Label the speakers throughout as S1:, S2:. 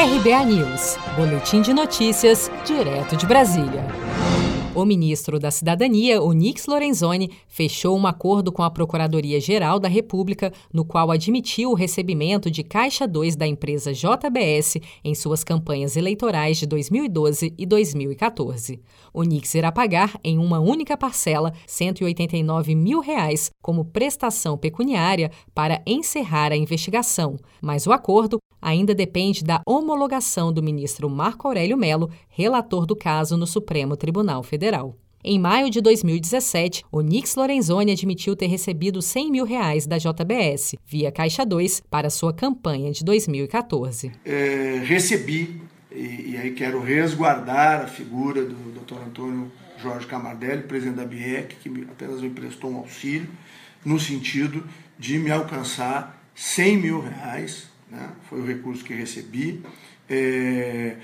S1: RBA News, Boletim de Notícias, direto de Brasília. O ministro da Cidadania, Onix Lorenzoni, fechou um acordo com a Procuradoria-Geral da República, no qual admitiu o recebimento de Caixa 2 da empresa JBS em suas campanhas eleitorais de 2012 e 2014. Onix irá pagar, em uma única parcela, 189 mil reais como prestação pecuniária para encerrar a investigação, mas o acordo ainda depende da homologação do ministro Marco Aurélio Melo, relator do caso no Supremo Tribunal Federal. Em maio de 2017, o Nix Lorenzoni admitiu ter recebido 100 mil reais da JBS, via Caixa 2, para sua campanha de 2014.
S2: É, recebi, e, e, aí quero resguardar a figura do Dr. Antônio Jorge Camardelli, presidente da BIEC, que apenas me prestou um auxílio, no sentido de me alcançar 100 mil reais né? foi o recurso que recebi. É,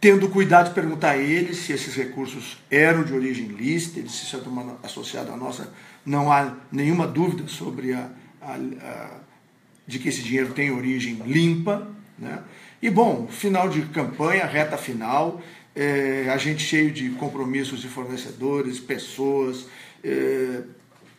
S2: tendo cuidado de perguntar a ele se esses recursos eram de origem lícita, se isso é uma associada à nossa, não há nenhuma dúvida sobre a, a, a, de que esse dinheiro tem origem limpa. Né? E bom, final de campanha, reta final, é, a gente cheio de compromissos de fornecedores, pessoas, é,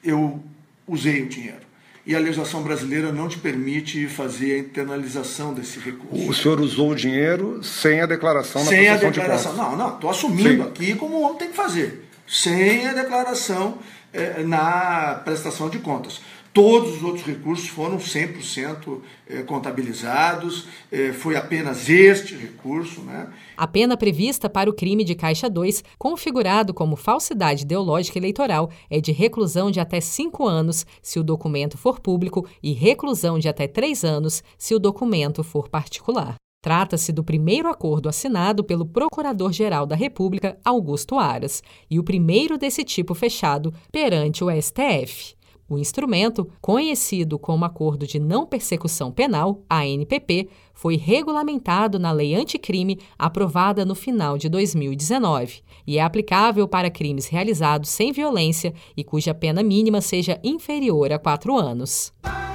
S2: eu usei o dinheiro e a legislação brasileira não te permite fazer a internalização desse recurso.
S3: O senhor usou o dinheiro sem a declaração
S2: sem a declaração. De não, não, estou assumindo Sim. aqui como o homem tem que fazer. Sem a declaração eh, na prestação de contas. Todos os outros recursos foram 100% eh, contabilizados, eh, foi apenas este recurso. Né?
S1: A pena prevista para o crime de Caixa 2, configurado como falsidade ideológica eleitoral, é de reclusão de até cinco anos se o documento for público e reclusão de até três anos se o documento for particular. Trata-se do primeiro acordo assinado pelo Procurador-Geral da República, Augusto Aras, e o primeiro desse tipo fechado perante o STF. O instrumento, conhecido como Acordo de Não Persecução Penal, ANPP, foi regulamentado na Lei Anticrime, aprovada no final de 2019, e é aplicável para crimes realizados sem violência e cuja pena mínima seja inferior a quatro anos.